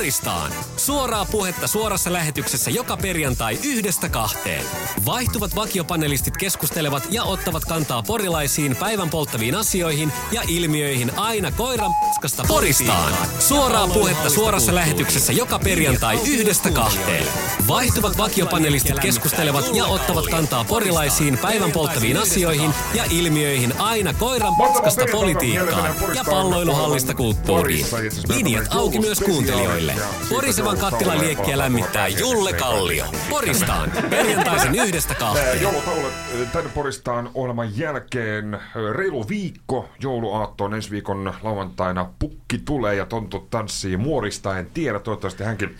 Poristaan. Suoraa puhetta suorassa lähetyksessä joka perjantai yhdestä kahteen. Vaihtuvat vakiopanelistit keskustelevat ja ottavat kantaa porilaisiin päivän polttaviin asioihin ja ilmiöihin aina koiran paskasta Poristaan. Suoraa puhetta suorassa lähetyksessä joka perjantai yhdestä kahteen. Vaihtuvat vakiopanelistit keskustelevat ja ottavat kantaa porilaisiin päivän polttaviin asioihin ja ilmiöihin aina koiran paskasta politiikkaan ja palloiluhallista kulttuuriin. Linjat auki myös kuuntelijoille. Porisevan kattilan liekkiä lämmittää Julle Kallio. Poristaan. Perjantaisin yhdestä kahteen. Joulutauolle tänne Poristaan ohjelman jälkeen reilu viikko jouluaattoon ensi viikon lauantaina pukki tulee ja tontu tanssii muorista. En tiedä, toivottavasti hänkin,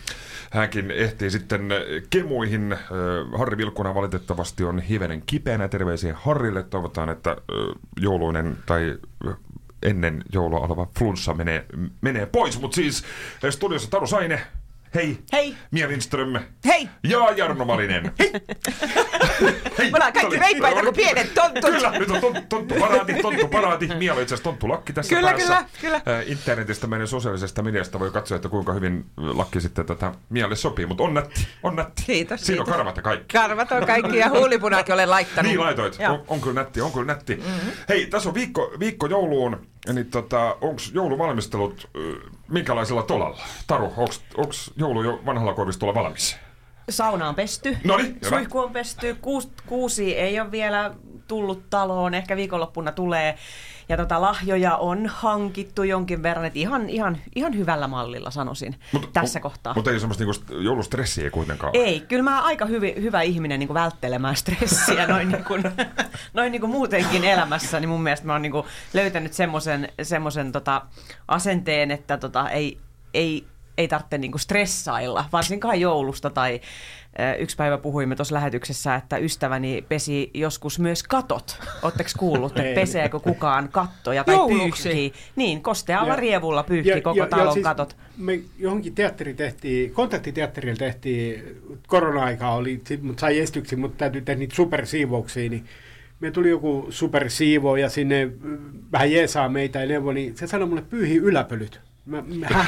hänkin ehtii sitten kemuihin. Harri Vilkkunen valitettavasti on hivenen kipeänä. Terveisiä Harrille. Toivotaan, että jouluinen tai ennen joulua oleva flunssa menee, menee pois. Mutta siis studiossa Taru Saine, hei. Hei. Mia Lindström. Hei. Ja Jarno Malinen. Hei. hei. Me ollaan kaikki reippaita kuin pienet tontut. Kyllä, nyt on tonttu, tonttu paraati, tonttu paraati. Mia on itse asiassa tonttu lakki tässä kyllä, päässä. Kyllä, kyllä. Internetistä meidän sosiaalisesta mediasta voi katsoa, että kuinka hyvin lakki sitten tätä Mialle sopii. Mutta on nätti, on nätti. Kiitos. Siinä on karvat ja kaikki. Karvat on kaikki ja huulipunakin olen laittanut. Niin laitoit. On, on, kyllä nätti, on kyllä nätti. Mm-hmm. Hei, tässä on viikko, viikko jouluun. Niin tota, onko jouluvalmistelut minkälaisella tolalla? Taru, onko joulu jo vanhalla korvistolla valmis? Sauna on pesty. Noniin, Suihku on pesty. Kuus, kuusi ei ole vielä tullut taloon. Ehkä viikonloppuna tulee. Ja tota, lahjoja on hankittu jonkin verran, että ihan, ihan, ihan hyvällä mallilla sanoisin mut, tässä mu, kohtaa. Mutta ei semmoista niinku joulustressiä kuitenkaan Ei, kyllä mä aika hyvi, hyvä ihminen niinku välttelemään stressiä noin, niinku, noin niinku muutenkin elämässä, niin mun mielestä mä oon niinku löytänyt semmoisen semmosen tota asenteen, että tota, ei, ei, ei tarvitse niinku stressailla, varsinkaan joulusta tai yksi päivä puhuimme tuossa lähetyksessä, että ystäväni pesi joskus myös katot. Oletteko kuullut, että peseekö kukaan kattoja tai Jouluksi. pyyhkii? Niin, kostealla Ja- rievulla pyyhki Ja- koko ja- ja talon siis katot. Me johonkin teatteri tehtiin, kontaktiteatterilla tehtiin, korona-aikaa oli, sit mut sai estyksi, mutta täytyy tehdä niitä supersiivouksia, niin me tuli joku supersiivo ja sinne vähän jeesaa meitä ja neuvoi, niin se sanoi mulle pyyhi yläpölyt. Mä, mä,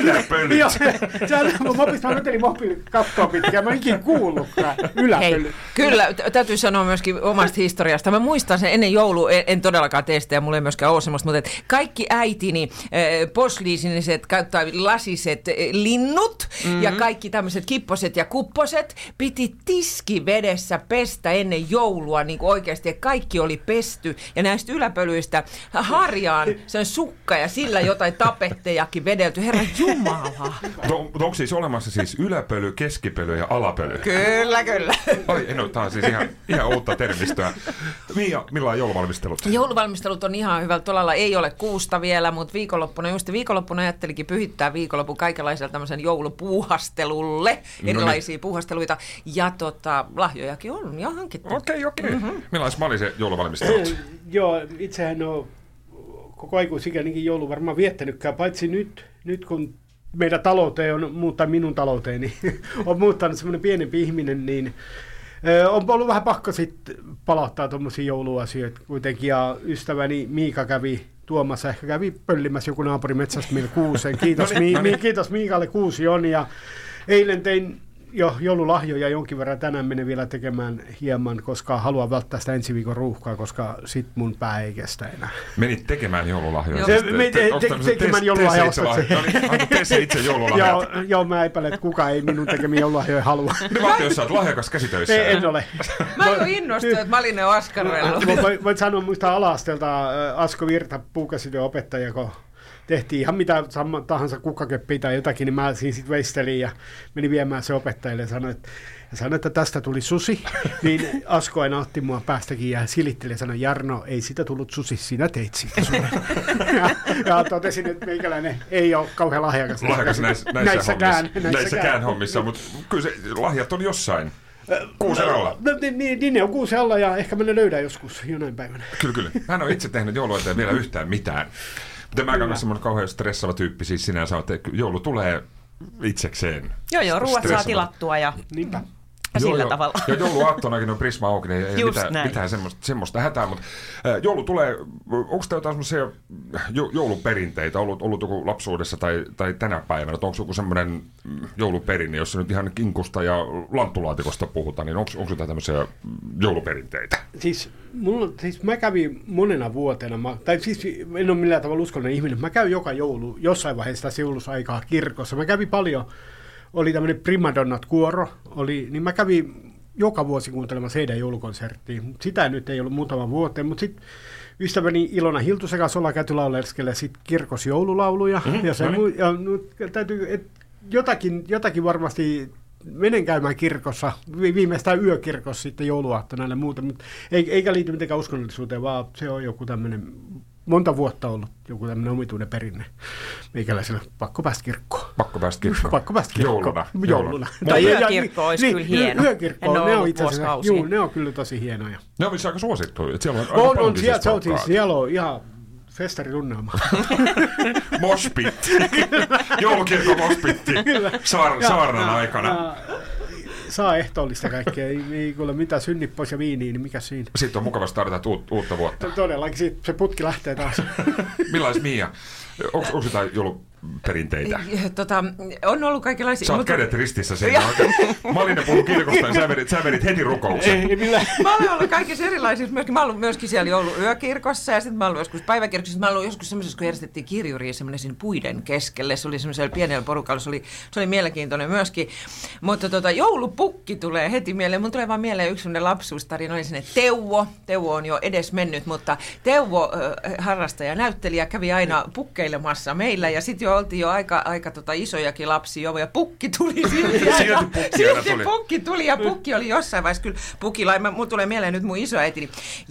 Yläpölyt. Joo, se, se on, mä mopin kattoa pitkään, mä en ikinä kuullutkaan. Hei, Yläpölyt. kyllä, tä- täytyy sanoa myöskin omasta historiasta. Mä muistan sen ennen joulua, en, en todellakaan ja mulla ei myöskään ole semmoista, mutta et kaikki äitini äh, posliisiniset tai lasiset äh, linnut mm-hmm. ja kaikki tämmöiset kipposet ja kupposet piti tiskivedessä pestä ennen joulua niin kuin oikeasti. Ja kaikki oli pesty ja näistä yläpölyistä harjaan sen sukka ja sillä jotain tapettejakin vedelty. Herra Jumala. Mutta on, onko siis olemassa siis yläpöly, keskipöly ja alapöly? Kyllä, kyllä. Oi, no, tämä on siis ihan, ihan uutta termistöä. Mia, millä on jouluvalmistelut? Jouluvalmistelut on ihan hyvällä tolalla. Ei ole kuusta vielä, mutta viikonloppuna, just viikonloppuna ajattelikin pyhittää viikonlopun kaikenlaisella tämmöisen joulupuuhastelulle. niin. Erilaisia puuhasteluita. Ja tota, lahjojakin on jo hankittu. Okei, okei. Mm-hmm. Millais mä olin se jouluvalmistelut? Joo, itsehän on koko aikuisikäinenkin joulu varmaan viettänytkään, paitsi nyt, nyt kun meidän talouteen on muuttaa minun talouteeni, on muuttanut semmoinen pienempi ihminen, niin on ollut vähän pakko sitten palauttaa tuommoisia jouluasioita kuitenkin, ja ystäväni Miika kävi tuomassa, ehkä kävi pöllimässä joku naapurimetsästä meillä kuusen. Kiitos, No niin, Mi- no niin. Mi- kiitos Miikalle, kuusi on, ja eilen tein jo joululahjoja jonkin verran. Tänään menen vielä tekemään hieman, koska haluan välttää sitä ensi viikon ruuhkaa, koska sit mun pää ei kestä enää. Menit tekemään joululahjoja. Joo. Siis Se- me te- te- tämmöset tekemään tee- joululahja tee se itse? No joululahjat. joo, joo, mä epäilen, että kukaan ei minun tekemiä joululahjoja halua. Nyt vaatii, jos sä oot lahjakas käsitöissä. ei, en ole. Mä oon jo innostunut, että Malinen on askarrellut. Mä voin, voin sanoa muista ala-asteelta äh, Asko Virta, puukäsityön opettaja, kun tehtiin ihan mitä sama- tahansa kukkakeppiä tai jotakin, niin mä siinä sitten veistelin ja menin viemään se opettajalle ja sanoin, että, ja sanoin, että tästä tuli susi. Niin Asko aina otti mua päästäkin ja silitteli ja sanoi, Jarno, ei sitä tullut susi, sinä teit siitä suden." ja, ja totesin, että meikäläinen ei ole kauhean lahjakas. Lahjakas näissä, näissä näissäkään, hommissa. Näissäkään hommissa, mutta kyllä se lahjat on jossain. Kuusen alla. No, niin, niin, niin, ne on kuusen alla ja ehkä mä ne löydän joskus jonain päivänä. Kyllä, kyllä. Mä en ole itse tehnyt joulueteen vielä yhtään mitään. Mutta mä olen semmoinen kauhean stressaava tyyppi siis sinänsä, että joulu tulee itsekseen. Joo, joo, ruuat saa tilattua ja, Niinpä. ja sillä joo. tavalla. Ja jouluaattonakin on Prisma auki, niin ei Just mitään, näin. mitään semmoista, semmoista hätää. Mutta äh, joulu tulee, onko tämä jotain semmoisia jo, jouluperinteitä ollut, ollut joku lapsuudessa tai, tai tänä päivänä? Onko joku semmoinen mm, jouluperinne, jossa nyt ihan kinkusta ja lanttulaatikosta puhutaan, niin onko jotain tämmöisiä mm, jouluperinteitä? Siis, mulla, siis mä kävin monena vuotena, mä, tai siis en ole millään tavalla uskollinen ihminen, mä käyn joka joulu jossain vaiheessa tässä joulusaikaa kirkossa. Mä kävin paljon, oli tämmöinen Primadonnat-kuoro, oli, niin mä kävin joka vuosi kuuntelemassa heidän joulukonserttia. Sitä nyt ei ollut muutama vuoteen, mutta sitten ystäväni Ilona Hiltusen kanssa ollaan käyty lauleskelle sit kirkos joululauluja. Mhm, ja se, no niin. ja, no, täytyy, et, jotakin, jotakin varmasti menen käymään kirkossa, vi- viimeistään yökirkossa sitten jouluaattona ja muuta, mutta ei, eikä liity mitenkään uskonnollisuuteen, vaan se on joku tämmöinen, monta vuotta ollut joku tämmöinen omituinen perinne. Meikäläisellä pakko päästä kirkkoon. Pakko päästä kirkkoon. Pakko päästä kirkkoon. Jouluna. Jouluna. Mutta yökirkko olisi kyllä hieno. Yökirkko, ole ne on itse asiassa, juu, ne on kyllä tosi hienoja. Ne on vissi aika suosittuja. Siellä on, On, on, paljonkin siellä, siis se on, siis, siellä on ihan festaritunnelma. Moshpit. Joulukirkon moshpitti Saar, saarnan aikana. Ja, saa ehtoollista kaikkea, ei, ei kuule mitään synnit pois ja viiniä, niin mikä siinä? Sitten on mukava startata uut, uutta vuotta. Todellakin se putki lähtee taas. Millais Mia? Onko, jotain jouluperinteitä? Tota, on ollut kaikenlaisia. Sä oot mutta- kädet ristissä siinä. Malinen puhui kirkosta, niin sä vedit, sä vedit heti rukouksen. ei millään. Mä olen ollut kaikissa erilaisissa, myöskin, mä olen ollut myöskin siellä jouluyökirkossa ja sitten mä olen joskus päiväkirkossa, mä olen joskus semmoisessa, kun järjestettiin kirjuri semmoinen siinä puiden keskelle, se oli semmoisella pienellä porukalla, se oli, se oli mielenkiintoinen myöskin, mutta tota, joulupukki tulee heti mieleen, mun tulee vaan mieleen yksi semmoinen lapsuustarina, oli sinne Teuvo, Teuvo on jo edes mennyt, mutta Teuvo, äh, harrastaja ja näyttelijä, kävi aina pukkeilemassa meillä ja sitten jo oltiin jo aika, aika tota isojakin lapsia jo ja pukki tuli silti Silti pukki Silti tuli. pukki tuli ja pukki oli jossain vaiheessa kyllä pukilla. Mä, mun tulee mieleen nyt mun isoäitini.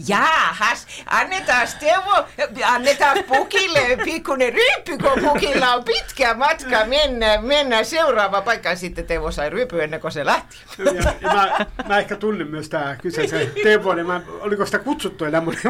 Jaahas, annetaan Teuvo, annetaan pukille pikkuinen ryyppy, kun pukilla on pitkä matka mennä, mennä seuraavaan paikkaan. Sitten Teuvo sai ryypy ennen kuin se lähti. Ja, ja mä, mä, ehkä tunnen myös tää kyseisen Teuvo, niin mä, oliko sitä kutsuttu enää monen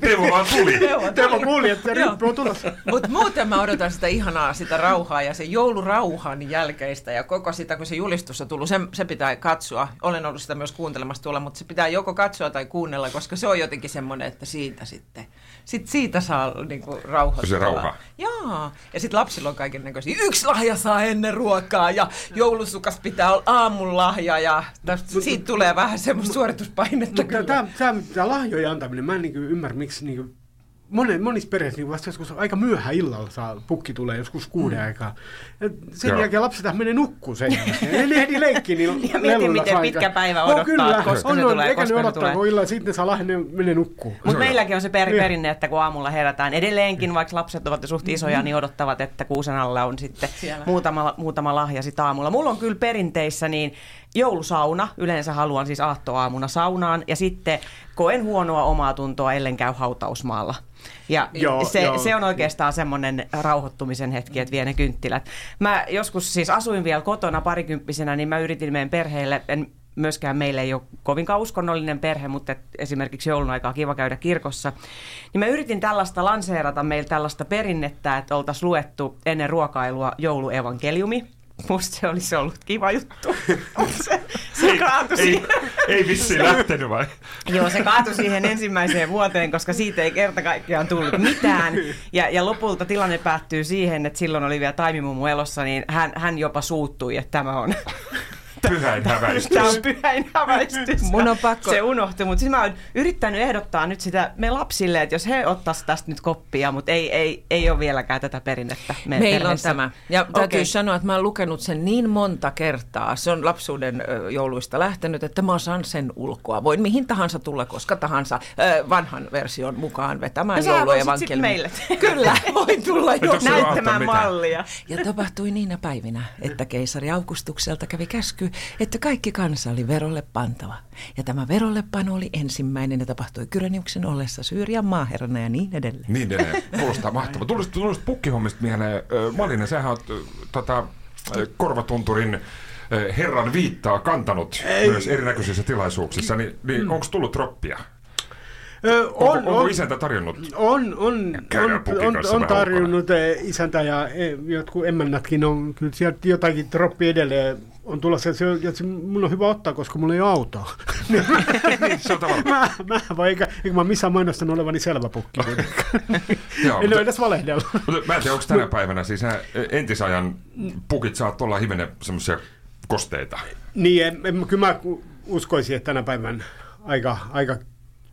Teuvo vaan tuli. Teuvo kuuli, että ryppy on tulossa. Mutta muuten mä odotan sitä ihanaa, sitä rauhaa ja se joulurauhan jälkeistä ja koko sitä, kun se julistus on tullut, se, se pitää katsoa. Olen ollut sitä myös kuuntelemassa tuolla, mutta se pitää joko katsoa tai kuunnella, koska se on jotenkin semmoinen, että siitä sitten, sit siitä saa niinku rauhoittua. Se rauha. Joo, ja sitten lapsilla on kaiken näköisiä. Yksi lahja saa ennen ruokaa ja joulusukas pitää olla aamun lahja ja tästä, siitä tulee vähän semmoista suorituspainetta tämä, tämä lahjojen antaminen, mä en niin ymmärrä, miksi niin Monen, monissa perheissä niin vasta joskus aika myöhään illalla saa, pukki tulee joskus kuuden mm. aikaa. Ja sen Joo. jälkeen lapset menee nukkuu sen jälkeen. Ei ne ehdi leikkiä niillä Ja mieti, leluilla miten saa pitkä päivä On odottaa, kyllä, koska on, se on, tulee, eikä koska ne se odottaa, tulee. kun illalla sitten saa lahden, ne menee nukkuu. Mutta meilläkin on se per- Niin. perinne, että kun aamulla herätään edelleenkin, vaikka lapset ovat jo suht isoja, niin odottavat, että kuusen alla on sitten Siellä. muutama, muutama lahja sitten aamulla. Mulla on kyllä perinteissä niin joulusauna, yleensä haluan siis aattoaamuna saunaan, ja sitten koen huonoa omaa tuntoa, ellen käy hautausmaalla. Ja Joo, se, joo. se on oikeastaan semmoinen rauhoittumisen hetki, että vie ne kynttilät. Mä joskus siis asuin vielä kotona parikymppisenä, niin mä yritin meidän perheelle, en myöskään meille ei ole kovinkaan uskonnollinen perhe, mutta esimerkiksi joulun aikaa kiva käydä kirkossa. Niin mä yritin tällaista lanseerata meillä tällaista perinnettä, että oltaisiin luettu ennen ruokailua jouluevankeliumi. Musta se olisi ollut kiva juttu. se, se kaatui Ei, siihen. ei vissiin lähtenyt vai? Joo, se kaatui siihen ensimmäiseen vuoteen, koska siitä ei kerta kaikkiaan tullut mitään. Ja, ja lopulta tilanne päättyy siihen, että silloin oli vielä taimimummu elossa, niin hän, hän jopa suuttui, että tämä on, Pyhäin häväistys. tämä on pyhäin häväistys. Mun on pakko- Se unohtui, mutta siis mä oon yrittänyt ehdottaa nyt sitä me lapsille, että jos he ottaisivat tästä nyt koppia, mutta ei, ei, ei ole vieläkään tätä perinnettä meidän Meillä on perheessä. tämä. Ja täytyy Okei. sanoa, että mä oon lukenut sen niin monta kertaa. Se on lapsuuden jouluista lähtenyt, että mä osaan sen ulkoa. Voin mihin tahansa tulla, koska tahansa vanhan version mukaan vetämään No sit meille. Kyllä, voin tulla jo. on Näyttämään mallia. Ja tapahtui niinä päivinä, että keisari Augustukselta kävi käsky, että kaikki kansa oli verolle pantava. Ja tämä verollepano oli ensimmäinen ja tapahtui Kyreniuksen ollessa Syyrian maaherrana ja niin edelleen. Niin edelleen. Kuulostaa mahtavaa. Tulisit, tulisit pukkihommista mieleen. Ö, Malinen, sähän oot ö, tota, korvatunturin herran viittaa kantanut Ei. myös erinäköisissä tilaisuuksissa, niin, niin onko tullut troppia? Ö, Onko, on, onko on, isäntä tarjonnut? on, on, on, on, on tarjonnut eh, isäntä ja eh, jotkut emännätkin on kyllä sieltä jotakin droppi edelleen on tulossa, se, se mun on hyvä ottaa, koska mulla ei ole autoa. Se on tavallaan. mä, mä vai eikä, eikä mä missään mainostanut olevani selvä pukki. Joo, en ole edes valehdella. Mutta mä en tiedä, onko tänä päivänä siis entisajan pukit saat olla hivenen semmoisia kosteita. Niin, en, en, kyllä mä uskoisin, että tänä päivän aika, aika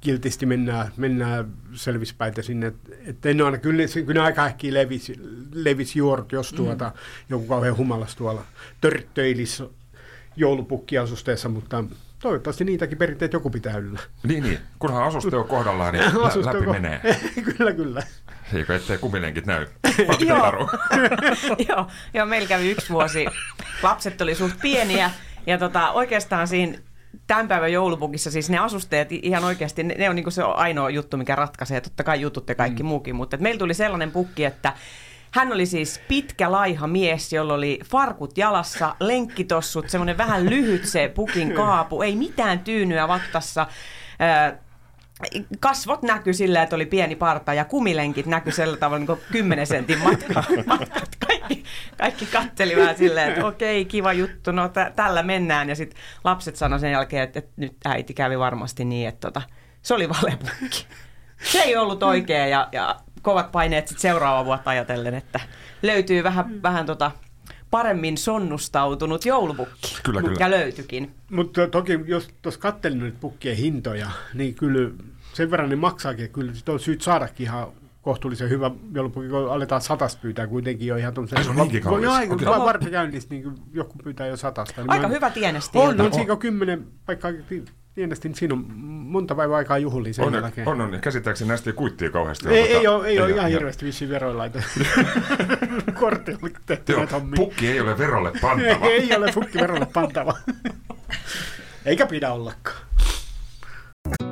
kiltisti mennään, mennään selvispäitä sinne. Et, et en aina, kyllä, se- kyllä aika äkkiä levisi, levisi juort, jos tuota, joku kauhean humalas tuolla törttöilis joulupukkiasusteessa, mutta toivottavasti niitäkin perinteitä joku pitää yllä. Niin, niin. Kunhan asuste on kohdallaan, niin lä- Asuste läpi onko- menee. kyllä, kyllä. Eikö ettei kumilenkit näy? Joo. Joo. joo, joo, meillä kävi yksi vuosi. Lapset oli suht pieniä ja tota, oikeastaan siinä tämän päivän joulupukissa siis ne asusteet ihan oikeasti, ne, ne on niin se ainoa juttu, mikä ratkaisee. Totta kai jutut ja kaikki mm. muukin, mutta meillä tuli sellainen pukki, että hän oli siis pitkä laiha mies, jolla oli farkut jalassa, lenkkitossut, semmoinen vähän lyhyt se pukin kaapu, ei mitään tyynyä vattassa. Kasvot näkyi sillä, että oli pieni parta ja kumilenkit näkyi sillä tavalla niin kuin 10 sentin matka, matkat. Kaikki, kaikki katteli vähän silleen, että okei, kiva juttu, no tä, tällä mennään. Ja sitten lapset sanoi sen jälkeen, että, että nyt äiti kävi varmasti niin, että tota, se oli valepukki. Se ei ollut oikea ja, ja kovat paineet sit seuraava vuotta ajatellen, että löytyy vähän, vähän tota, paremmin sonnustautunut joulupukki. Kyllä, kyllä. Ja löytyikin. Mutta toki, jos tuossa kattelin nyt pukkien hintoja, niin kyllä sen verran ne maksaakin, että kyllä sit on syyt saadakin ihan kohtuullisen hyvä joulupukki, kun aletaan satasta pyytää kuitenkin jo ihan tuommoisen... Ai, se on niinkin kallis? Joo, Okei. okay. vaan vartikäynnissä, niin joku pyytää jo satasta. Niin Aika mä- hyvä tienesti. On, on On. siinä kymmenen paikkaa tienesti, niin siinä on monta päivää aikaa juhliin sen On, jälkeen. on, on. Käsittääkseni näistä ei kuittia kauheasti. Ei, ole, ei, ole, ei ole ihan hirveästi vissiin veroilla laitettu. Kortilla tehty Joo, pukki ei ole verolle pantava. ei ole pukki verolle pantava. Eikä pidä ollakaan.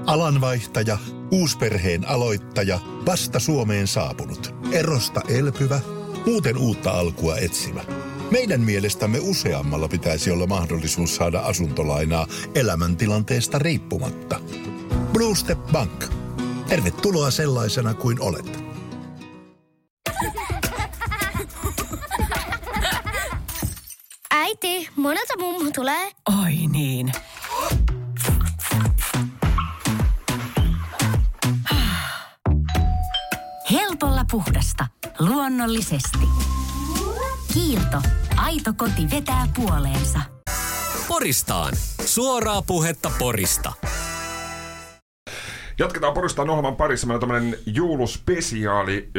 Alanvaihtaja, uusperheen aloittaja, vasta Suomeen saapunut, erosta elpyvä, muuten uutta alkua etsimä. Meidän mielestämme useammalla pitäisi olla mahdollisuus saada asuntolainaa elämäntilanteesta riippumatta. Blue Step Bank. Tervetuloa sellaisena kuin olet. Äiti, monelta mummu tulee? Oi niin. Helpolla puhdasta. Luonnollisesti. Kiilto. Aito koti vetää puoleensa. Poristaan. Suoraa puhetta Porista. Jatketaan Poristaan ohjelman parissa. Meillä on tämmöinen jouluspesiaali.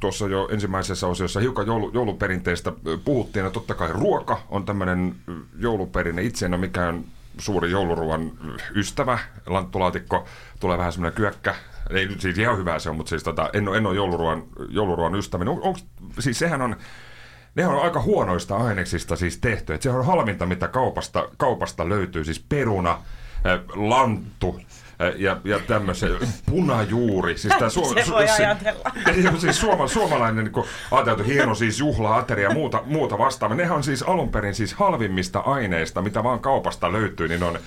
Tuossa jo ensimmäisessä osiossa hiukan joulu, jouluperinteistä ö, puhuttiin. Ja totta kai ruoka on tämmöinen jouluperinne. Itse en ole mikään suuri jouluruoan ö, ystävä. Lanttulaatikko tulee vähän semmoinen kyökkä. Ei nyt siis ihan hyvää se on, mutta siis tota, en, ole, en ole jouluruoan, jouluruoan ystävä. On, onks, siis sehän on... Ne on aika huonoista aineksista siis tehty. Et se on halvinta, mitä kaupasta, kaupasta löytyy. Siis peruna, lanttu ja, ja tämmöisen punajuuri. Siis tää Se voi ajatella. Joo, siis suoma, suomalainen niin ajateltu hieno siis juhla-ateria ja muuta, muuta vastaavaa. Nehän on siis alun perin siis halvimmista aineista, mitä vaan kaupasta löytyy, niin on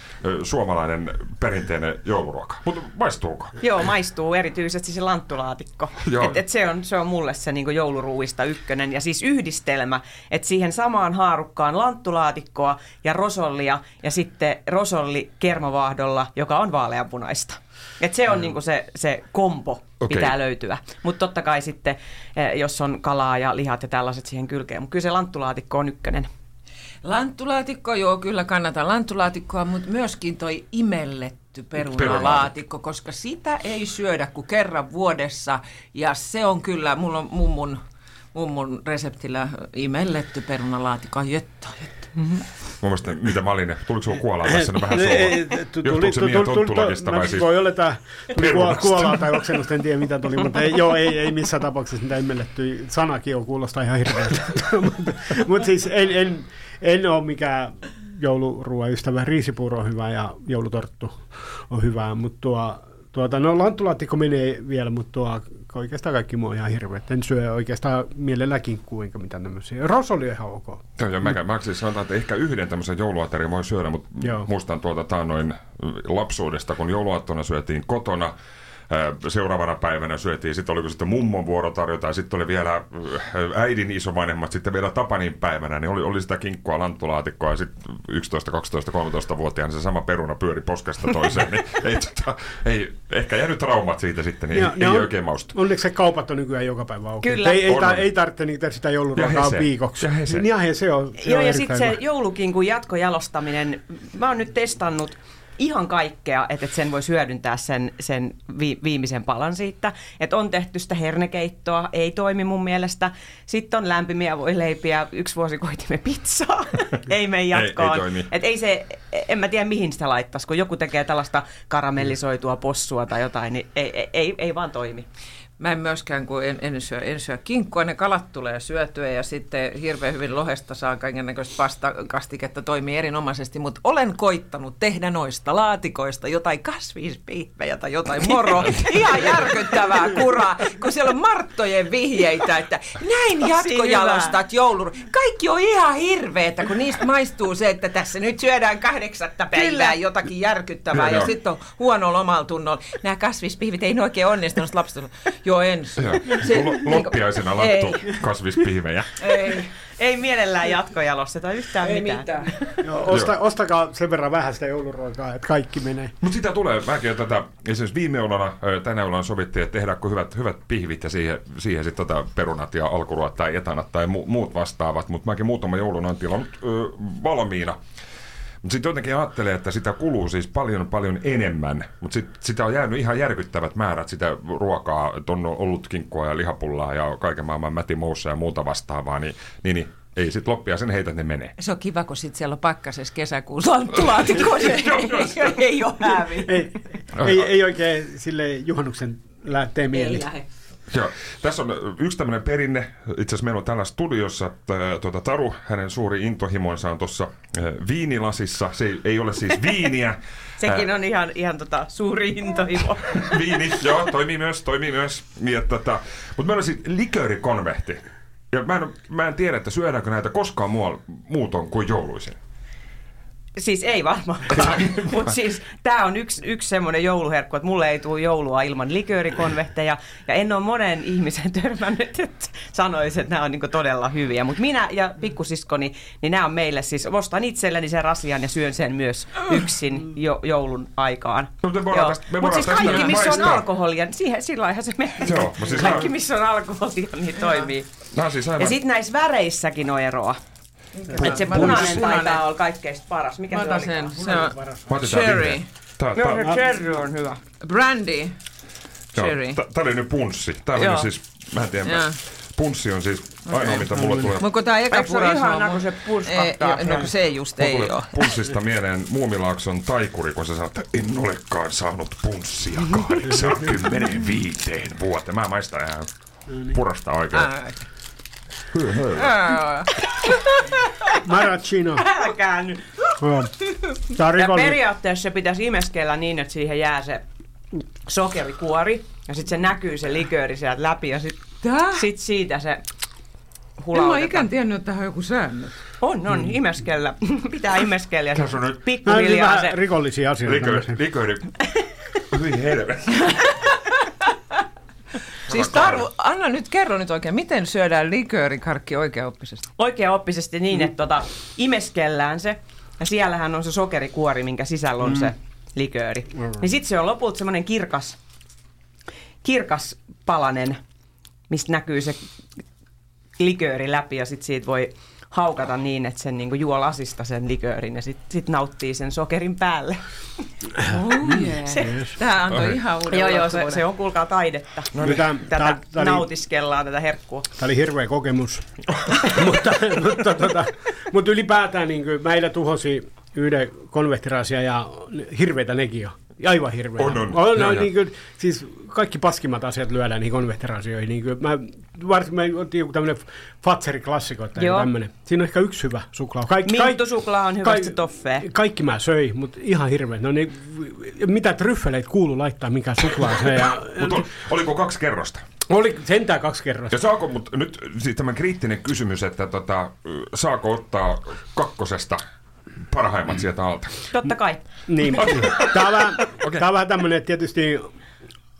suomalainen perinteinen jouluruoka. Mutta maistuuko? Joo, maistuu erityisesti se lanttulaatikko. Et, et se, on, se on mulle se niinku jouluruuista ykkönen. Ja siis yhdistelmä, että siihen samaan haarukkaan lanttulaatikkoa ja rosollia ja sitten rosolli kermavaahdolla, joka on vaaleanpunaista. Et se on niinku se, se kompo Okei. pitää löytyä. Mutta totta kai sitten, eh, jos on kalaa ja lihat ja tällaiset siihen kylkeen. Mutta kyllä se lanttulaatikko on ykkönen. Lanttulaatikko, joo, kyllä kannatan lanttulaatikkoa, mutta myöskin toi imelletty perunalaatikko, koska sitä ei syödä kuin kerran vuodessa. Ja se on kyllä, mulla on mummun, mummun reseptillä imelletty perunalaatikko. Ai Jöttä, jöttä. Mun mielestä, mitä mä olin, tuliko sulla kuolaa tässä nyt vähän tuli- Johtuuko se tu- Tonttulakista no, vai siis? Voi tuli kuo- kuolaa tai oksennusta, en tiedä mitä tuli, mutta ei, joo, ei, ei missään tapauksessa mitä immelletty. Sanakin on kuulostaa ihan hirveältä. mutta mut siis en, en, en ole mikään jouluruoan ystävä. Riisipuuro on hyvä ja joulutorttu on hyvää, mutta tuo, tuota, no lanttulaatikko menee vielä, mutta tuo oikeastaan kaikki muu on ihan hirveä. En syö oikeastaan mielellään kinkkuu enkä mitään tämmöisiä. Ros oli ihan ok. Joo, ja mä, mä siis sanotaan, että ehkä yhden tämmöisen jouluaterin voi syödä, mutta Joo. muistan tuolta taannoin lapsuudesta, kun jouluaattona syötiin kotona, seuraavana päivänä syötiin, sitten oliko sitten mummon vuoro tarjota, ja sitten oli vielä äidin isovanhemmat, sitten vielä Tapanin päivänä, niin oli, oli sitä kinkkua, lanttulaatikkoa, ja sitten 11, 12, 13-vuotiaana se sama peruna pyöri poskesta toiseen, niin ei, tota, ei, ehkä jäänyt traumat siitä sitten, niin Ja ei, ne ei on- oikein maustu. Onneksi se kaupat on nykyään joka päivä auki. Kyllä. Ei, ei, ta, ei tarvitse niitä sitä jouluruokaa viikoksi. Ja hese. Niin, ja he, se on, se Joo, on ja sitten se hyvä. joulukinkun jatkojalostaminen, mä oon nyt testannut ihan kaikkea, että sen voi hyödyntää sen, sen vi, viimeisen palan siitä. Että on tehty sitä hernekeittoa, ei toimi mun mielestä. Sitten on lämpimiä voileipiä, yksi vuosi koitimme pizzaa, ei mene jatkoon. ei toimi. Et ei se, en mä tiedä mihin sitä laittaisi, kun joku tekee tällaista karamellisoitua possua tai jotain, niin ei, ei, ei, ei vaan toimi. Mä en myöskään, kun en, en, syö, en syö kinkkua, ne kalat tulee syötyä ja sitten hirveän hyvin lohesta saa kaiken näköistä pastakastiketta, toimii erinomaisesti, mutta olen koittanut tehdä noista laatikoista jotain kasvispihvejä tai jotain moro. Ihan järkyttävää kuraa, kun siellä on Marttojen vihjeitä, että näin jatkojalostat joulun. Kaikki on ihan hirveetä, kun niistä maistuu se, että tässä nyt syödään kahdeksatta päivää Kyllä. jotakin järkyttävää ja Joo. sitten on huonolla omalla tunnolla. Nämä kasvispihvit ei ne oikein onnistunut lapset. Joo, ensi. Joo. Se- Lo- Loppiaisena Ei. lattu kasvispihvejä. Ei, Ei mielellään jatkojalosteta yhtään ei mitään. mitään. Joo, osta, ostakaa sen verran vähän sitä jouluruokaa, että kaikki menee. Mutta sitä tulee. Mäkin on tätä, esimerkiksi viime jouluna, ö, tänä jouluna sovittiin, että tehdäänkö hyvät, hyvät pihvit ja siihen, siihen sitten tota perunat ja alkuruot tai etanat tai mu, muut vastaavat. Mutta mäkin muutama joulun on tilannut ö, valmiina. Mutta sitten jotenkin ajattelee, että sitä kuluu siis paljon paljon enemmän. Mutta sit, sitä on jäänyt ihan järkyttävät määrät sitä ruokaa, että on ollut kinkkua ja lihapullaa ja kaiken maailman mätimoussa ja muuta vastaavaa. Niin, niin, niin ei sit loppia sen heitä, että ne menee. Se on kiva, kun sit siellä on pakkasessa kesäkuussa lanttulaatikko, niin ei, ei ole hävi. Ei, ei, ei oikein sille juhannuksen lähtee mieli. Ei lähde. Joo. Tässä on yksi tämmöinen perinne. Itse asiassa meillä on täällä studiossa tuota, Taru, hänen suuri intohimonsa on tuossa viinilasissa. Se ei, ei ole siis viiniä. Sekin on ihan, ihan tota, suuri intohimo. Viini, joo, toimii myös, toimii myös. Ja, tota, mutta meillä on siis liköörikonvehti. Ja mä en, mä en tiedä, että syödäänkö näitä koskaan muualla, muuton kuin jouluisin. Siis ei varmaankaan, mutta siis tämä on yksi, yksi semmoinen jouluherkku, että mulle ei tule joulua ilman liköörikonvehteja, ja en ole monen ihmisen törmännyt, että sanoisi, että nämä on niinku todella hyviä. Mutta minä ja pikkusiskoni, niin nämä on meille siis, ostan itselleni sen rasian ja syön sen myös yksin jo, joulun aikaan. No, Mutta siis kaikki, missä on alkoholia, niin siihen, sillä se menee. Joo, siis kaikki, missä on alkoholia, niin toimii. Nämä siis Ja aivan... sitten näissä väreissäkin on eroa. Että se punainen taitaa olla kaikkein paras. Mikä Mä se otan sen. Se on tää cherry. Tää, Joo, tää, se cherry on hyvä. Brandy. Cherry. Tää- oli nyt punssi. Tää oli siis, mä en tiedä, punssi on siis ainoa, mitä mulle tulee. Mutta tää eka puras on... kun se puns Ei, No se just ei ole. punssista mieleen Muumilaakson taikuri, kun se sanoo, että en olekaan saanut punssia 85 vuoteen. Mä maistan ihan purasta oikein. Maraschino. Älkää nyt. Joo. Tää on Ja periaatteessa se pitäisi imeskellä niin, että siihen jää se sokerikuori. Ja sitten se näkyy se likööri sieltä läpi. Ja sitten Tää? sit siitä se En mä hulautetaan. ikään tiennyt, että tähän on joku säännöt. On, on, imeskellä. Pitää imeskellä. Ja Tässä on nyt on pikkuhiljaa vähän se... rikollisia asioita. likööri. Hyi helvetti. Siis Taru, anna nyt, kerro nyt oikein, miten syödään liköörikarkki oikeaoppisesti? Oikeaoppisesti niin, että tota, imeskellään se. Ja siellähän on se sokerikuori, minkä sisällä on se likööri. Niin sitten se on lopulta semmoinen kirkas, kirkas palanen, mistä näkyy se likööri läpi ja sitten siitä voi haukata niin, että sen niinku juo lasista sen liköörin ja sitten sit nauttii sen sokerin päälle. Oh yeah. Tämä antoi ihan uuden joo, joo, se, se on kuulkaa taidetta. No niin. Tää- Tätä tää- tää oli- nautiskellaan, tätä herkkua. Tämä oli hirveä kokemus. mutta, mutta, tota, mutta ylipäätään niin kuin, meillä tuhosi yhden konvehtirasia ja hirveitä nekin. Aivan hirveitä. On, on. on, on joo. niin kuin, siis kaikki paskimmat asiat lyödään niihin konvehtirasioihin. Niin kuin, mä, varsin, me otin joku tämmöinen Fatseri-klassikko tai Joo. tämmöinen. Siinä on ehkä yksi hyvä suklaa. Kaikki, Minttusuklaa on hyvästi toffee. Kaikki mä söin, mutta ihan hirveä. No niin, mitä tryffeleitä kuuluu laittaa mikä suklaaseen. Ja, Mutta oliko kaksi kerrosta? Oli sentään kaksi kerrasta. Ja saako, mutta nyt siis tämä kriittinen kysymys, että tota, saako ottaa kakkosesta parhaimmat sieltä alta? Totta kai. Niin, tämä on vähän, okay. tämä on vähän tämmöinen, että tietysti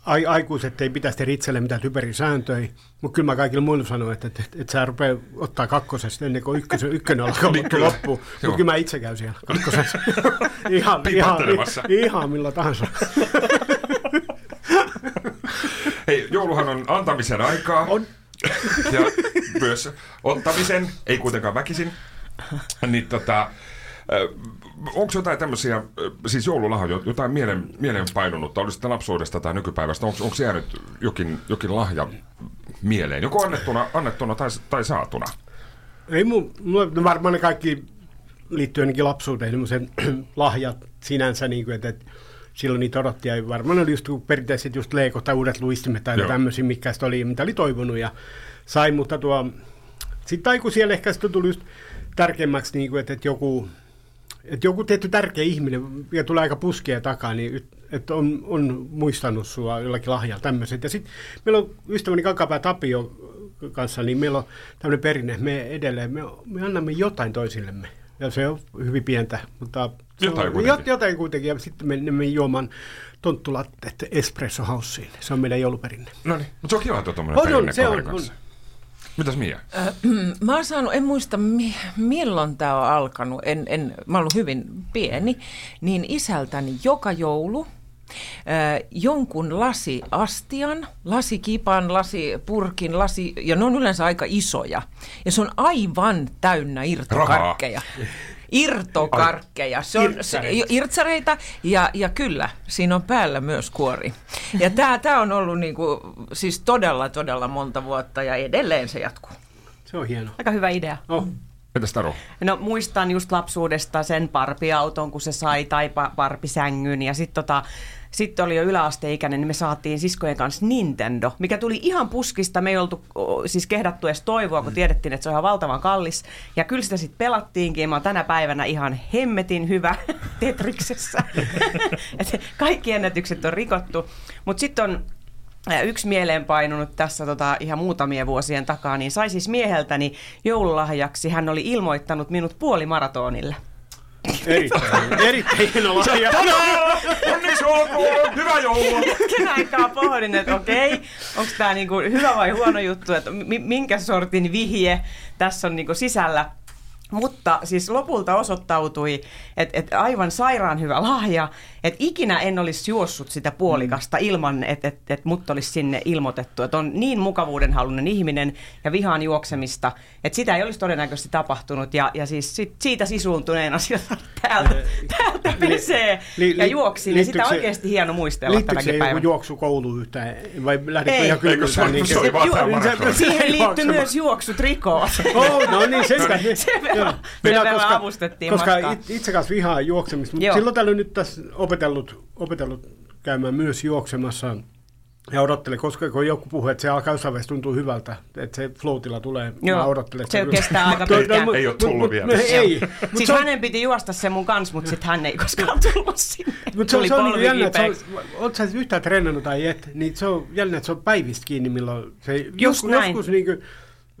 ai, aikuiset ei pitäisi tehdä itselle mitään typerisääntöjä, mutta kyllä mä kaikille muille sanon, että, että, että, että sä rupea ottaa kakkosesta ennen kuin ykkösen, ykkönen alkaa Niin, kyllä. loppuun. Joo. Mutta kyllä mä itse käyn siellä kakkosessa. ihan, ihan, ihan millä tahansa. Hei, jouluhan on antamisen aikaa. On. Ja myös ottamisen, ei kuitenkaan väkisin. Niin tota, onko jotain tämmöisiä, siis joululahjoja, jotain mielen, mielenpainunutta, oli sitten lapsuudesta tai nykypäivästä, onko jäänyt jokin, jokin lahja mieleen, joko annettuna, annettuna tai, tai saatuna? Ei mun, no varmaan ne kaikki liittyy ainakin lapsuuteen, semmoisen lahjat sinänsä, niin kuin, että, että silloin niitä odotti, ja varmaan oli just perinteiset just leikot tai uudet luistimet tai tämmöisiä, mikä sitä oli, mitä oli toivonut ja sai, mutta tuo, sitten aikuisilla ehkä sitten tuli just tärkeämmäksi, niin kuin, että, että joku, että joku tietty tärkeä ihminen, ja tulee aika puskia takaa, niin että on, on muistanut sua jollakin lahjalla tämmöiset. Ja sitten meillä on ystäväni Kakapää Tapio kanssa, niin meillä on tämmöinen perinne, että me edelleen, me, me annamme jotain toisillemme. Ja se on hyvin pientä, mutta Jotain on, kuitenkin. jot- jotain kuitenkin. Ja sitten me menemme juomaan tonttulatteet Espresso Houseen. Se on meidän jouluperinne. No niin, mutta se on kiva, että on tuommoinen On, on, perinne se on, kanssa. Mitäs Mia? Mä oon saanut, en muista mi- milloin tämä on alkanut, en, en, mä oon ollut hyvin pieni, niin isältäni joka joulu äh, jonkun lasiastian, lasikipan, lasipurkin, lasi, ja ne on yleensä aika isoja. Ja se on aivan täynnä irtokarkkeja. Irtokarkkeja. Se on, se, Irtsareita. irtsareita ja, ja kyllä, siinä on päällä myös kuori. Ja tämä tää on ollut niinku, siis todella, todella monta vuotta ja edelleen se jatkuu. Se on hieno. Aika hyvä idea. Oh. Entäs Taru? No muistan just lapsuudesta sen parpiauton, kun se sai, tai pa- parpisängyn. Ja sitten tota, sitten oli jo yläasteikäinen, niin me saatiin siskojen kanssa Nintendo, mikä tuli ihan puskista. Me ei oltu siis kehdattu edes toivoa, kun tiedettiin, että se on ihan valtavan kallis. Ja kyllä sitä sitten pelattiinkin. Mä oon tänä päivänä ihan hemmetin hyvä Tetriksessä. Et kaikki ennätykset on rikottu. Mutta sitten on Ää, Yksi mieleenpainunut tässä tota, ihan muutamia vuosien takaa, niin sai siis mieheltäni joululahjaksi. Hän oli ilmoittanut minut puolimaratonille. Erittäin, erittäin hieno lahja. Onni suokuun! Hyvää joulua! Hetken aikaa pohdin, että okei, onko tämä niinku hyvä vai huono juttu, että mi- minkä sortin vihje tässä on niinku sisällä. Mutta siis lopulta osoittautui, että, että aivan sairaan hyvä lahja, että ikinä en olisi juossut sitä puolikasta ilman, että, että, että mut olisi sinne ilmoitettu. Että on niin mukavuudenhalunen ihminen ja vihaan juoksemista, että sitä ei olisi todennäköisesti tapahtunut. Ja, ja siis sit, siitä sisuuntuneena sieltä täältä, täältä pesee li- ja li-. Ja sitä liittyykö on se- oikeasti hieno muistella Liittyykö tänäkin se päivänä. joku juoksukoulu yhtään? Vai lähdetkö Ei. ihan Eikö se ole- se oli vaan tämä maratoni? Siihen liittyy myös juoksutrikoot. Oh, no niin, sen. Sen verran- avustettiin Koska itse kanssa vihaa juoksemista, mutta silloin tällöin nyt tässä opetellut, opetellut käymään myös juoksemassa ja odottele, koska kun joku puhuu, että se alkaa jossain vaiheessa tuntuu hyvältä, että se floatilla tulee, Joo. mä odottelen. että Se kestää aika pitkään. Ei oo tullut vielä. No, ei, mutta Siis se on, hänen piti juosta se mun kanssa, mutta sitten hän ei koskaan tullut sinne. mutta se on, se on niin jännä, että se oot sä yhtään treenannut tai et, niin se on jännä, että se on päivistä kiinni, milloin se Just näin. joskus niin kuin,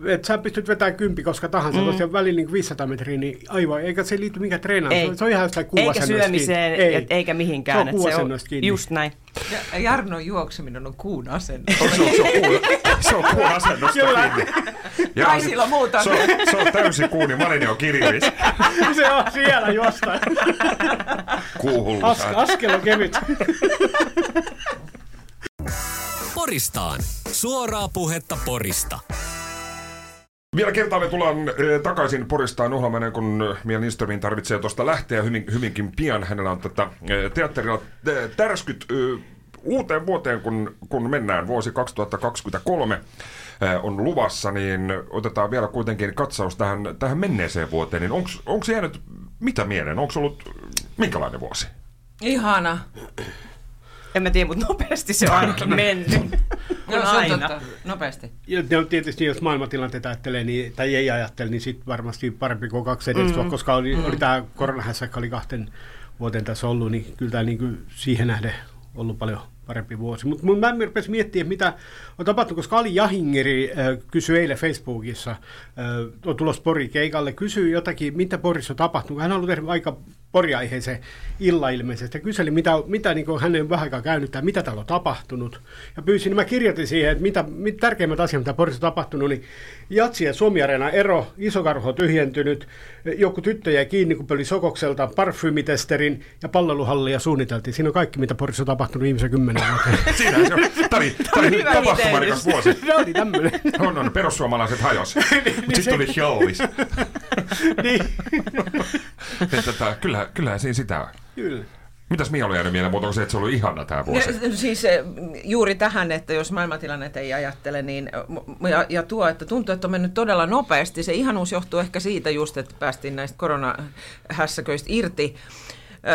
että sä pystyt vetämään kympi koska tahansa, mm. ja välillä niin 500 metriä, niin aivan, eikä se liity minkään treenaan. Ei. Se, on, se on ihan jostain Eikä syömiseen, kiinni. et- eikä mihinkään. Se on et se on kuuasennoista kiinni. just näin. Ja Jarnon juokseminen on kuun asenne. Se on, se on, kuun, se on kuun asennosta kiinni. Ja Kai sillä muuta. Se on, se on täysi kuuni, Malini on kirvis. se on siellä jostain. Kuuhullu. As, askel on kevyt. Poristaan. Suoraa puhetta Porista. Vielä kertaalleen tullaan eh, takaisin Poristaan ohjelmaan, kun Mia Lindströmin tarvitsee tuosta lähteä hyvin, hyvinkin pian. Hänellä on tätä eh, teatterilla eh, tärskyt eh, uuteen vuoteen, kun, kun mennään. Vuosi 2023 eh, on luvassa, niin otetaan vielä kuitenkin katsaus tähän, tähän menneeseen vuoteen. Niin onko jäänyt mitä mieleen? Onko ollut minkälainen vuosi? Ihana. En mä tiedä, mutta nopeasti se on ainakin mennyt. Se on aina. totta. Nopeasti. Ja ne on tietysti, jos maailmantilanteet ajattelee, niin, tai ei ajattele, niin sitten varmasti parempi kuin kaksi edellistä, mm. koska oli, mm. oli tämä koronahässäkkä oli kahten vuoteen tässä ollut, niin kyllä tämä niin siihen nähden ollut paljon parempi vuosi. Mutta mä rupesin miettimään, mitä on tapahtunut, koska Ali Jahingeri äh, kysyi eilen Facebookissa, äh, on tulossa Pori keikalle, kysyi jotakin, mitä Porissa on tapahtunut. Hän on ollut tehnyt aika poriaiheeseen illa ilmeisesti ja kyseli, mitä, mitä niin kuin hänen vähän aikaa käynyt tai mitä täällä on tapahtunut. Ja pyysin, niin mä kirjoitin siihen, että mitä, mitä tärkeimmät asiat, mitä Porissa on tapahtunut, niin Jatsi ja Suomi ero, isokarho tyhjentynyt, joku tyttö jäi kiinni, kun pöli Sokokselta, parfymitesterin ja palveluhallia suunniteltiin. Siinä on kaikki, mitä Porissa on tapahtunut viimeisen kymmenen vuoteen. Siinä se on. Tämä oli, tämä oli tapahtumarikas vuosi. no niin, tämmöinen. On, on, perussuomalaiset hajos. Mutta niin sitten tuli Hjallis. niin. Että tota, kyllä, kyllähän siinä sitä on. Kyllä. Mitäs Mia oli jäänyt mieleen, mutta onko se, että se oli ihana tämä vuosi? Ja, siis eh, juuri tähän, että jos maailmantilanne ei ajattele, niin m- ja, ja tuo, että tuntuu, että on mennyt todella nopeasti. Se ihanuus johtuu ehkä siitä just, että päästiin näistä koronahässäköistä irti.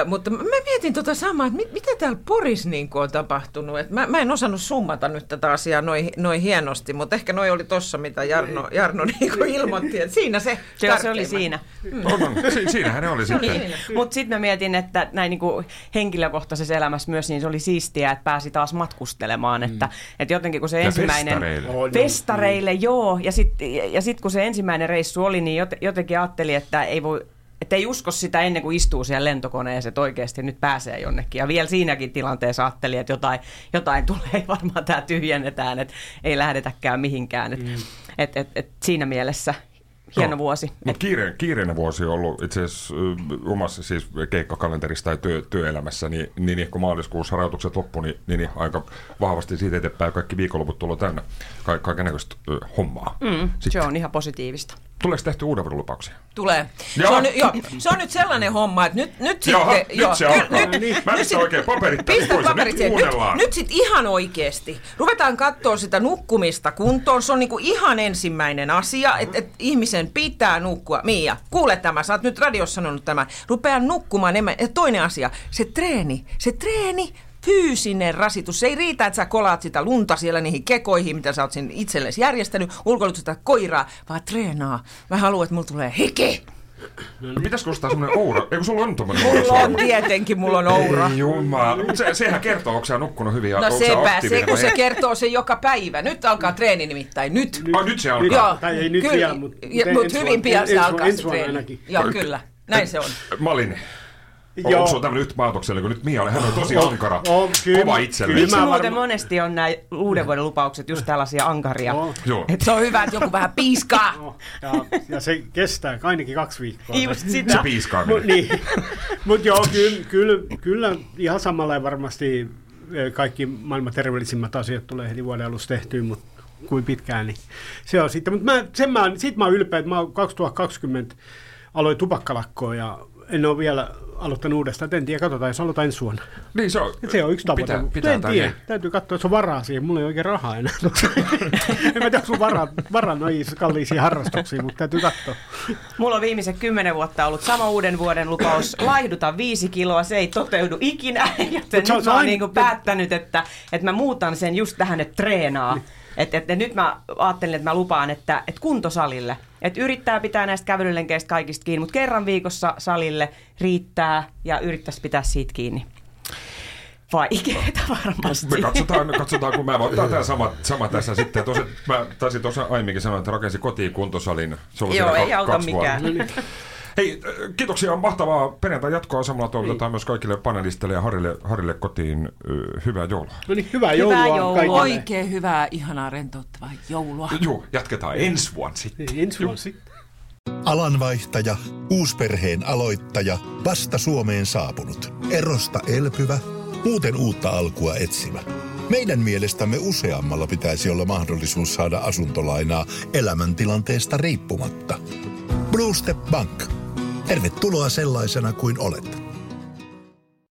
Mutta mä mietin tota samaa, että mit, mitä täällä Poris niin on tapahtunut. Et mä, mä en osannut summata nyt tätä asiaa noin noi hienosti, mutta ehkä noi oli tossa, mitä Jarno, Jarno niin ilmoitti. Että siinä se Se, se oli siinä. On, on. Si- siinähän ne oli sitten. Niin. Mutta sitten mä mietin, että näin niinku henkilökohtaisessa elämässä myös niin se oli siistiä, että pääsi taas matkustelemaan. Että, että jotenkin kun se Ja ensimmäinen... festareille. Festareille, joo. Ja sitten ja sit, kun se ensimmäinen reissu oli, niin jote- jotenkin ajattelin, että ei voi että ei usko sitä ennen kuin istuu siellä lentokoneessa, että oikeasti nyt pääsee jonnekin. Ja vielä siinäkin tilanteessa ajattelin, että jotain, jotain tulee, varmaan tämä tyhjennetään, että ei lähdetäkään mihinkään. Et, et, et, et siinä mielessä hieno Joo. vuosi. Mutta kiire, kiireinen vuosi on ollut itse asiassa omassa siis keikkakalenterissa tai työ, työelämässä, niin, niin, niin kun maaliskuussa rajoitukset loppu, niin, niin, niin aika vahvasti siitä eteenpäin kaikki viikonloput tullut täynnä ka- kaiken näköistä hommaa. Mm, Sitten, se on ihan positiivista. Tuleeko tehty uuden lupauksia? Tulee. Se on, joo, se on nyt sellainen homma, että nyt, nyt Jaha, sitten... nyt se alkaa. nyt- Mä en nyt sit- oikein paperit Pistä paperit nyt. Nyt, nyt sitten ihan oikeasti. Ruvetaan katsoa sitä nukkumista kuntoon. Se on niinku ihan ensimmäinen asia, että et ihmisen pitää nukkua. Mia, kuule tämä, sä oot nyt radiossa sanonut tämän. Rupea nukkumaan enemmän. Ja toinen asia, se treeni. Se treeni fyysinen rasitus. Se ei riitä, että sä kolaat sitä lunta siellä niihin kekoihin, mitä sä oot sinne itsellesi järjestänyt, ulkoilut sitä koiraa, vaan treenaa. Mä haluan, että mulla tulee hiki. No, pitäisikö ostaa semmoinen oura? Eikö sulla on tommonen Mulla on tietenkin, mulla on oura. Ei Jumala. Mutta se, sehän kertoo, onko sä nukkunut hyvin ja No sepä, se kun se kertoo se joka päivä. Nyt alkaa treeni nimittäin, nyt. Ah, nyt se alkaa. Joo, Tai ei nyt kyllä. vielä, mutta- mut hyvin pian se alkaa se ensi vuonna treeni. ainakin. Joo, kyllä. Näin se on. Malin. Joo. onko sulla tämmöinen yhtä maatoksellinen kuin nyt Mia oli? Hän on tosi ankara. on, kyllä, kova itselle. kyllä. Miksi mä muuten varma- monesti on nämä uuden vuoden lupaukset just tällaisia ankaria? Joo. Joo. Et se on hyvä, että joku vähän piiskaa. No, ja, ja se kestää ainakin kaksi viikkoa. Just Se sitä. piiskaa Mut, niin. Mutta joo, kyllä, kyllä, kyllä ihan samalla ja varmasti eh, kaikki maailman terveellisimmät asiat tulee heti vuoden alussa tehtyä, mutta kuin pitkään, niin se on sitten. Mutta mä, sen mä, siitä mä oon ylpeä, että mä oon 2020 aloin tupakkalakkoa ja en ole vielä aloittanut uudestaan. En tiedä, katsotaan, jos aloitan ensi vuonna. Niin se on. Se on yksi tavoite. Pitää, pitää en tiedä. ei. Täytyy katsoa, että se on varaa siihen. Mulla ei oikein rahaa enää. en mä tiedä, sulla varaa, varaa noihin kalliisiin harrastuksiin, mutta täytyy katsoa. Mulla on viimeiset kymmenen vuotta ollut sama uuden vuoden lupaus, laihduta viisi kiloa, se ei toteudu ikinä, joten se on- nyt se mä on oon aina- niinku päättänyt, että, että mä muutan sen just tähän, että treenaa. Et, et, et nyt mä ajattelin, että mä lupaan, että, että kuntosalille. Että yrittää pitää näistä kävelylenkeistä kaikista kiinni, mutta kerran viikossa salille riittää ja yrittäisi pitää siitä kiinni. Vaikeeta varmasti. Me katsotaan, katsotaan, kun mä ottaa tämä sama, sama tässä sitten. Tosi, mä taisin tuossa aiemminkin sanoa, että rakensi kotiin kuntosalin. Se oli Joo, ei auta kaksi vuotta. Hei, äh, kiitoksia. Mahtavaa perjantai jatkoa. Samalla toivotetaan myös kaikille panelisteille ja Harille, Harille kotiin hyvää joulua. No niin, hyvää joulua, joulua. kaikille. Oikein hyvää, ihanaa, rentouttavaa joulua. Joo, jatketaan ensi vuonna sitten. Niin, Ensi vuonna sitten. Alanvaihtaja, uusperheen aloittaja, vasta Suomeen saapunut, erosta elpyvä, muuten uutta alkua etsimä. Meidän mielestämme useammalla pitäisi olla mahdollisuus saada asuntolainaa elämäntilanteesta riippumatta. Blue Step Bank. Tervetuloa sellaisena kuin olet.